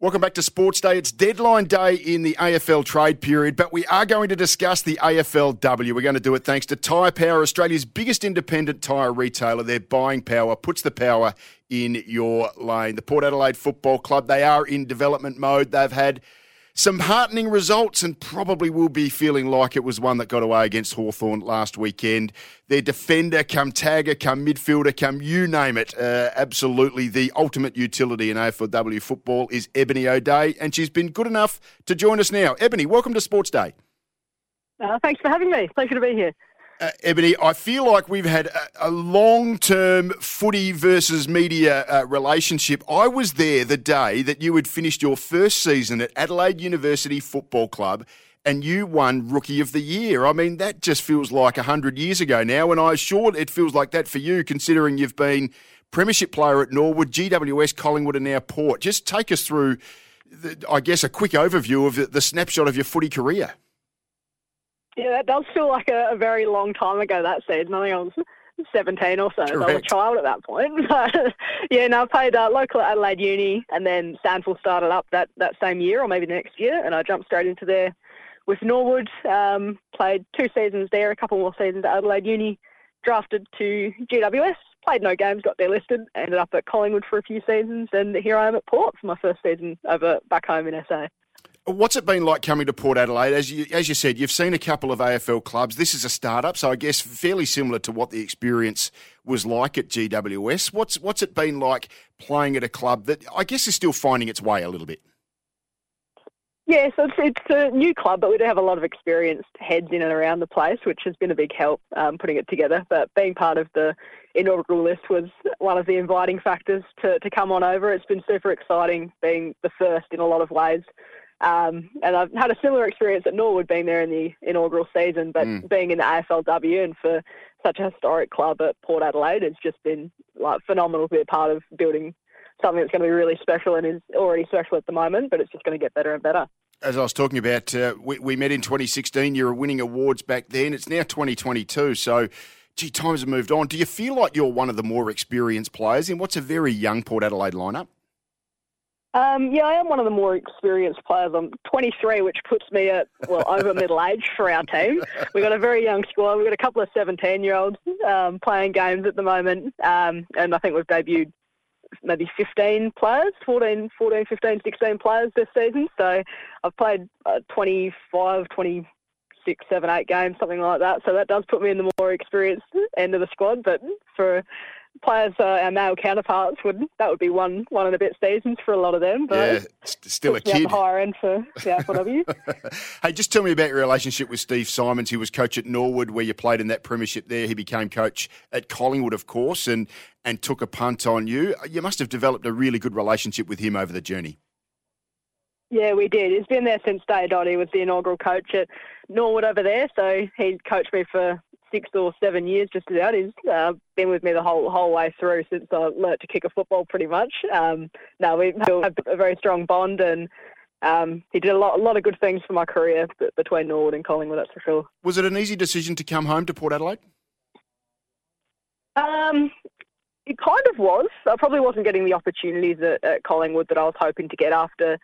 Welcome back to Sports Day. It's deadline day in the AFL trade period, but we are going to discuss the AFLW. We're going to do it thanks to Tyre Power, Australia's biggest independent tyre retailer. Their buying power puts the power in your lane. The Port Adelaide Football Club, they are in development mode. They've had some heartening results and probably will be feeling like it was one that got away against Hawthorn last weekend. Their defender, come tagger, come midfielder, come you name it. Uh, absolutely the ultimate utility in AFLW football is Ebony O'Dea, and she's been good enough to join us now. Ebony, welcome to Sports Day. Uh, thanks for having me. Pleasure to be here. Uh, Ebony, I feel like we've had a, a long term footy versus media uh, relationship. I was there the day that you had finished your first season at Adelaide University Football Club and you won Rookie of the Year. I mean, that just feels like 100 years ago now, and I'm sure it feels like that for you, considering you've been Premiership player at Norwood, GWS, Collingwood, and now Port. Just take us through, the, I guess, a quick overview of the, the snapshot of your footy career. Yeah, that does feel like a, a very long time ago, that season. I think I was 17 or so. So I was a child at that point. But yeah, no, I played uh, local at Adelaide Uni and then SANFL started up that, that same year or maybe the next year. And I jumped straight into there with Norwood. Um, played two seasons there, a couple more seasons at Adelaide Uni. Drafted to GWS. Played no games, got there listed. Ended up at Collingwood for a few seasons. And here I am at Port for my first season over back home in SA. What's it been like coming to Port Adelaide? As you, as you said, you've seen a couple of AFL clubs. This is a startup, so I guess fairly similar to what the experience was like at GWS. What's what's it been like playing at a club that I guess is still finding its way a little bit? Yeah, so it's, it's a new club, but we do have a lot of experienced heads in and around the place, which has been a big help um, putting it together. But being part of the inaugural list was one of the inviting factors to, to come on over. It's been super exciting being the first in a lot of ways. Um, and I've had a similar experience at Norwood being there in the inaugural season, but mm. being in the AFLW and for such a historic club at Port Adelaide, it's just been like phenomenal to be a part of building something that's going to be really special and is already special at the moment, but it's just going to get better and better. As I was talking about, uh, we, we met in 2016. You were winning awards back then. It's now 2022. So, gee, times have moved on. Do you feel like you're one of the more experienced players in what's a very young Port Adelaide lineup? Um, yeah, I am one of the more experienced players. I'm 23, which puts me at well over middle age for our team. We've got a very young squad. We've got a couple of 17 year olds um, playing games at the moment, um, and I think we've debuted maybe 15 players, 14, 14, 15, 16 players this season. So I've played uh, 25, 26, 7, 8 games, something like that. So that does put me in the more experienced end of the squad. But for players, uh, our male counterparts would that would be one one and a bit seasons for a lot of them. But yeah, still a kid. Higher end for the AFLW. hey, just tell me about your relationship with Steve Symonds. He was coach at Norwood, where you played in that premiership there. He became coach at Collingwood, of course, and and took a punt on you. You must have developed a really good relationship with him over the journey. Yeah, we did. He's been there since day dot. He was the inaugural coach at Norwood over there, so he coached me for six or seven years just about. He's uh, been with me the whole whole way through since I learnt to kick a football pretty much. Um, no, we have a very strong bond and um, he did a lot, a lot of good things for my career between Norwood and Collingwood, that's for sure. Was it an easy decision to come home to Port Adelaide? Um, it kind of was. I probably wasn't getting the opportunities at, at Collingwood that I was hoping to get after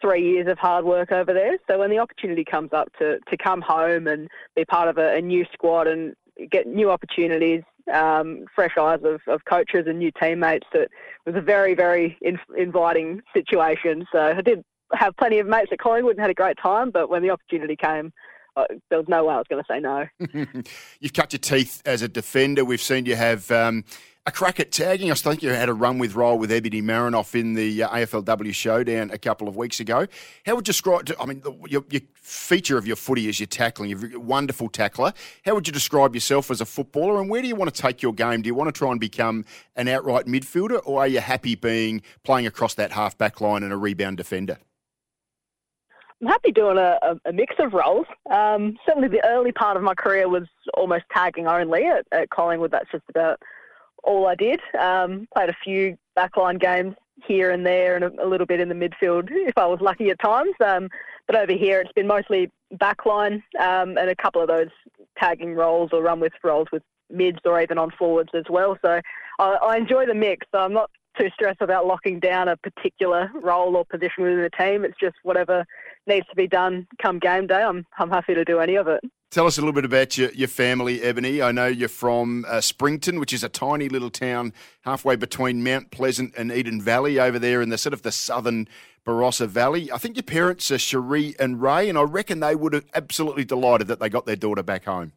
three years of hard work over there. So when the opportunity comes up to, to come home and be part of a, a new squad and get new opportunities, um, fresh eyes of, of coaches and new teammates, it was a very, very in, inviting situation. So I did have plenty of mates at Collingwood and had a great time, but when the opportunity came, uh, there was no way I was going to say no. You've cut your teeth as a defender. We've seen you have um, a crack at tagging. I think you had a run with roll with Ebony Marinoff in the uh, AFLW showdown a couple of weeks ago. How would you describe? I mean, the, your, your, feature of your footy is your tackling. You're a wonderful tackler. How would you describe yourself as a footballer, and where do you want to take your game? Do you want to try and become an outright midfielder, or are you happy being playing across that half back line and a rebound defender? I'm happy doing a, a, a mix of roles. Um, certainly, the early part of my career was almost tagging only at, at Collingwood. That's just about all I did. Um, played a few backline games here and there and a, a, little bit in the midfield if I was lucky at times. Um, but over here, it's been mostly backline um, and a couple of those tagging roles or run with roles with mids or even on forwards as well. So I, I enjoy the mix. So I'm not too stressed about locking down a particular role or position within the team. It's just whatever needs to be done come game day. I'm I'm happy to do any of it. Tell us a little bit about your, your family, Ebony. I know you're from uh, Springton, which is a tiny little town halfway between Mount Pleasant and Eden Valley over there in the sort of the southern Barossa Valley. I think your parents are Cherie and Ray, and I reckon they would have absolutely delighted that they got their daughter back home.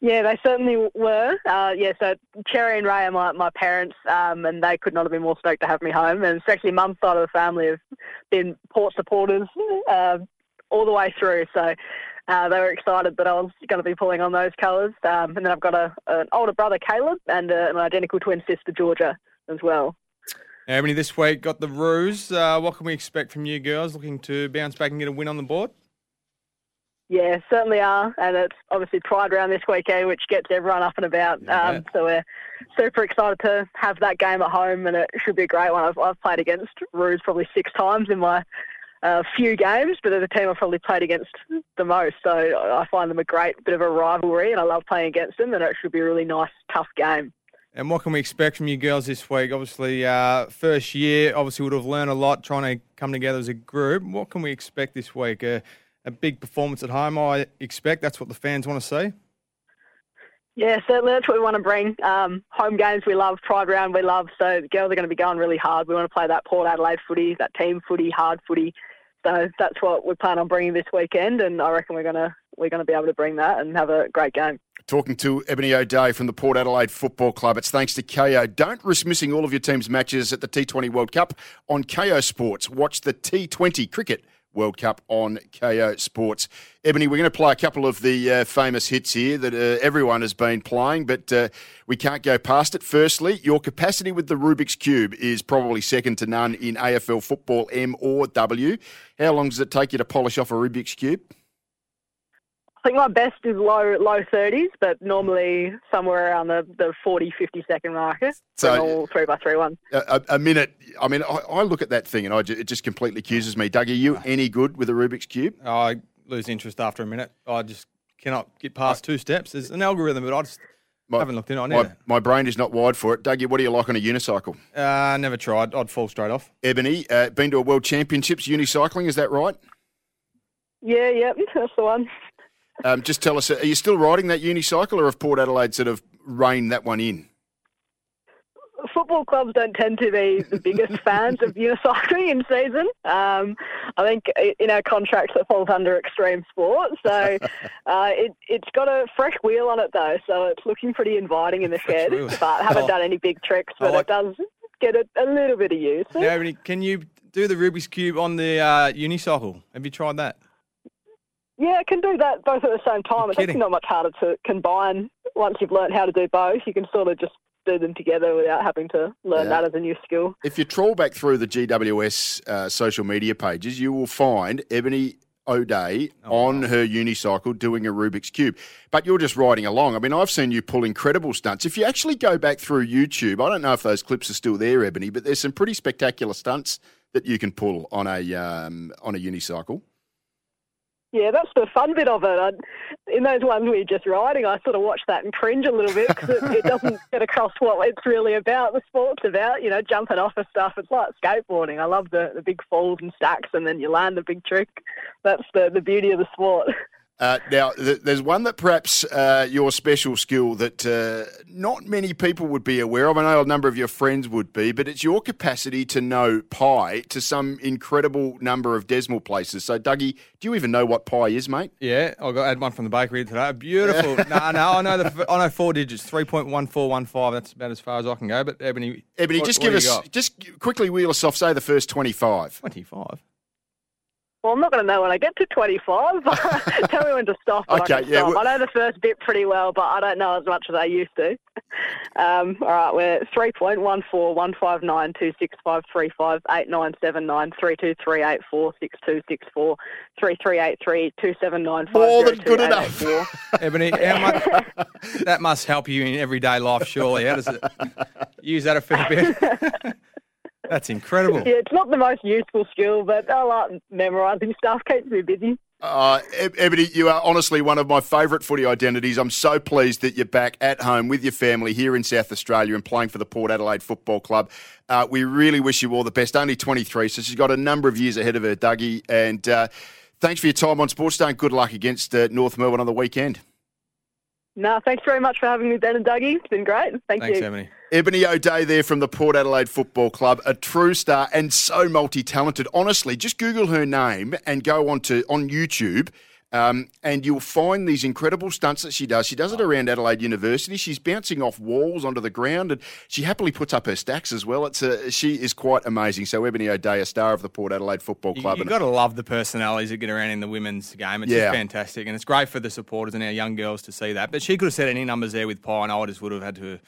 Yeah, they certainly were. Uh, yeah, so Cherry and Ray are my, my parents, um, and they could not have been more stoked to have me home. And especially mum's side of the family have been Port supporters uh, all the way through. So uh, they were excited that I was going to be pulling on those colours. Um, and then I've got a, an older brother, Caleb, and uh, an identical twin sister, Georgia, as well. Ebony, this week got the Roos. Uh, what can we expect from you girls looking to bounce back and get a win on the board? Yeah, certainly are, and it's obviously Pride Round this weekend, which gets everyone up and about. Yeah. Um, so we're super excited to have that game at home, and it should be a great one. I've, I've played against Roos probably six times in my uh, few games, but they're the team I've probably played against the most. So I find them a great bit of a rivalry, and I love playing against them, and it should be a really nice, tough game. And what can we expect from you girls this week? Obviously, uh, first year, obviously would have learned a lot trying to come together as a group. What can we expect this week? Uh, a big performance at home, I expect. That's what the fans want to see. Yeah, certainly that's what we want to bring. Um, home games we love, Pride Round we love. So the girls are going to be going really hard. We want to play that Port Adelaide footy, that team footy, hard footy. So that's what we plan on bringing this weekend, and I reckon we're gonna we're gonna be able to bring that and have a great game. Talking to Ebony O'Dea from the Port Adelaide Football Club. It's thanks to Kayo. Don't risk missing all of your team's matches at the T20 World Cup on Kayo Sports. Watch the T20 cricket World Cup on Kayo Sports. Ebony, we're going to play a couple of the uh, famous hits here that uh, everyone has been playing, but uh, we can't go past it. Firstly, your capacity with the Rubik's Cube is probably second to none in AFL football, M or W. How long does it take you to polish off a Rubik's Cube? I think my best is low low thirties, but normally somewhere around the, the 40, 50 second marker. So all three by three one. A, a minute. I mean, I, I, look at that thing and I, it just completely accuses me. Doug, are you any good with a Rubik's cube? I lose interest after a minute. I just cannot get past two steps. There's an algorithm, but I just my, haven't looked in on it. My, my, brain is not wired for it. Dougie, what do you like on a unicycle? Uh, never tried. I'd fall straight off. Ebony, uh, been to a World Championships unicycling, is that right? Yeah, yeah, that's the one. Um, just tell us, are you still riding that unicycle, or have Port Adelaide sort of reined that one in? Football clubs don't tend to be the biggest fans of unicycling in season. Um, I think in our contracts it falls under extreme sport, so uh, it, has got a fresh wheel on it though, so it's looking pretty inviting in the shed. But haven't oh. done any big tricks, but like... it does get a, a, little bit of use. Now, can you do the Rubik's cube on the uh, unicycle? Have you tried that? Yeah, I can do that both at the same time. It's actually not much harder to combine once you've learned how to do both. You can sort of just do them together without having to learn yeah. that as a new skill. If you trawl back through the GWS uh, social media pages, you will find Ebony O'Dea oh, on wow. her unicycle doing a Rubik's Cube. But you're just riding along. I mean, I've seen you pull incredible stunts. If you actually go back through YouTube, I don't know if those clips are still there, Ebony, but there's some pretty spectacular stunts that you can pull on a um, on a unicycle. Yeah, that's the fun bit of it. I, in those ones where you're just riding, I sort of watch that and cringe a little bit because it, it, doesn't get across what it's really about. The sport's about, you know, jumping off of stuff. It's like skateboarding. I love the, the big falls and stacks, and then you land the big trick. That's the, the beauty of the sport. Uh, now, th- there's one that perhaps uh, your special skill that uh, not many people would be aware of. I know a number of your friends would be, but it's your capacity to know pi to some incredible number of decimal places. So, Dougie, do you even know what pie is, mate? Yeah, I got had one from the bakery today. Beautiful. no, no, I know the I know four digits, three point one four one five. That's about as far as I can go. But Ebony, Ebony, what- just what give us, got? just quickly wheel us off. Say the first twenty-five. twenty five. Well, I'm not going to know when I get to 25. Tell me when to stop. and I Okay, can yeah, stop. well- I know the first bit pretty well, but I don't know as much as I used to. Um, all right, we're 3.1415926535897932384626433832783279 More than good enough. Ebony, how much, that must help you in everyday life, surely. How does it use that a fair bit? That's incredible. Yeah, it's not the most useful skill, but I like memorising stuff. Keeps me busy. Uh, Ebony, you are honestly one of my favourite footy identities. I'm so pleased that you're back at home with your family here in South Australia and playing for the Port Adelaide Football Club. Uh, we really wish you all the best. Only 23, so she's got a number of years ahead of her, Dougie. And uh, thanks for your time on Sports Day and good luck against uh, North Melbourne on the weekend. No, thanks very much for having me, Ben and Dougie. It's been great. Thank you. Thanks, you. Ebony. Ebony O'Dea there from the Port Adelaide Football Club, a true star and so multi-talented. Honestly, just Google her name and go on to on YouTube. Um, and you'll find these incredible stunts that she does. She does it around Adelaide University. She's bouncing off walls onto the ground, and she happily puts up her stacks as well. It's a, she is quite amazing. So Ebony O'Dea, a star of the Port Adelaide Football Club, you and got to love the personalities that get around in the women's game. It's Yeah. just fantastic, and it's great for the supporters and our young girls to see that. But she could have said any numbers there with pi, and I just would have had to.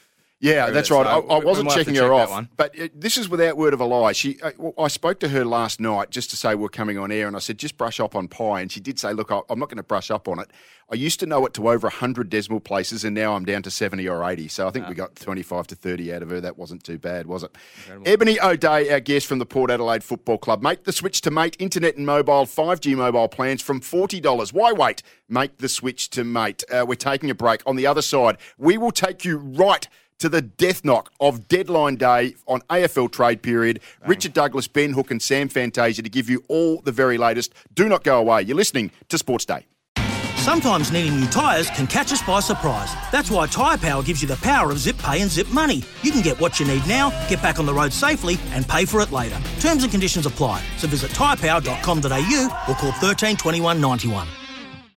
Yeah, that's right. so I, I wasn't checking her check off, but uh, this is without word of a lie. She, I, well, I spoke to her last night just to say we're coming on air, and I said just brush up on pi, and she did say, "Look, I, I'm not going to brush up on it. I used to know it to over 100 decimal places, and now I'm down to 70 or 80. So I think we got 25 to 30 out of her. That wasn't too bad, was it? Ebony O'Dea, our guest from the Port Adelaide Football Club. Make the switch to Mate Internet and Mobile 5G mobile plans from $40. Why wait? Make the switch to Mate. Uh, we're taking a break. On the other side, we will take you right to the death knock of deadline day on AFL trade period. Richard Douglas, Ben Hook, and Sam Fantasia to give you all the very latest. Do not go away. You're listening to Sports Day. Sometimes needing new tyres can catch us by surprise. That's why Tyre Power gives you the power of zip pay and zip money. You can get what you need now, get back on the road safely, and pay for it later. Terms and conditions apply. So visit tyrepower.com.au or call 13 21 91.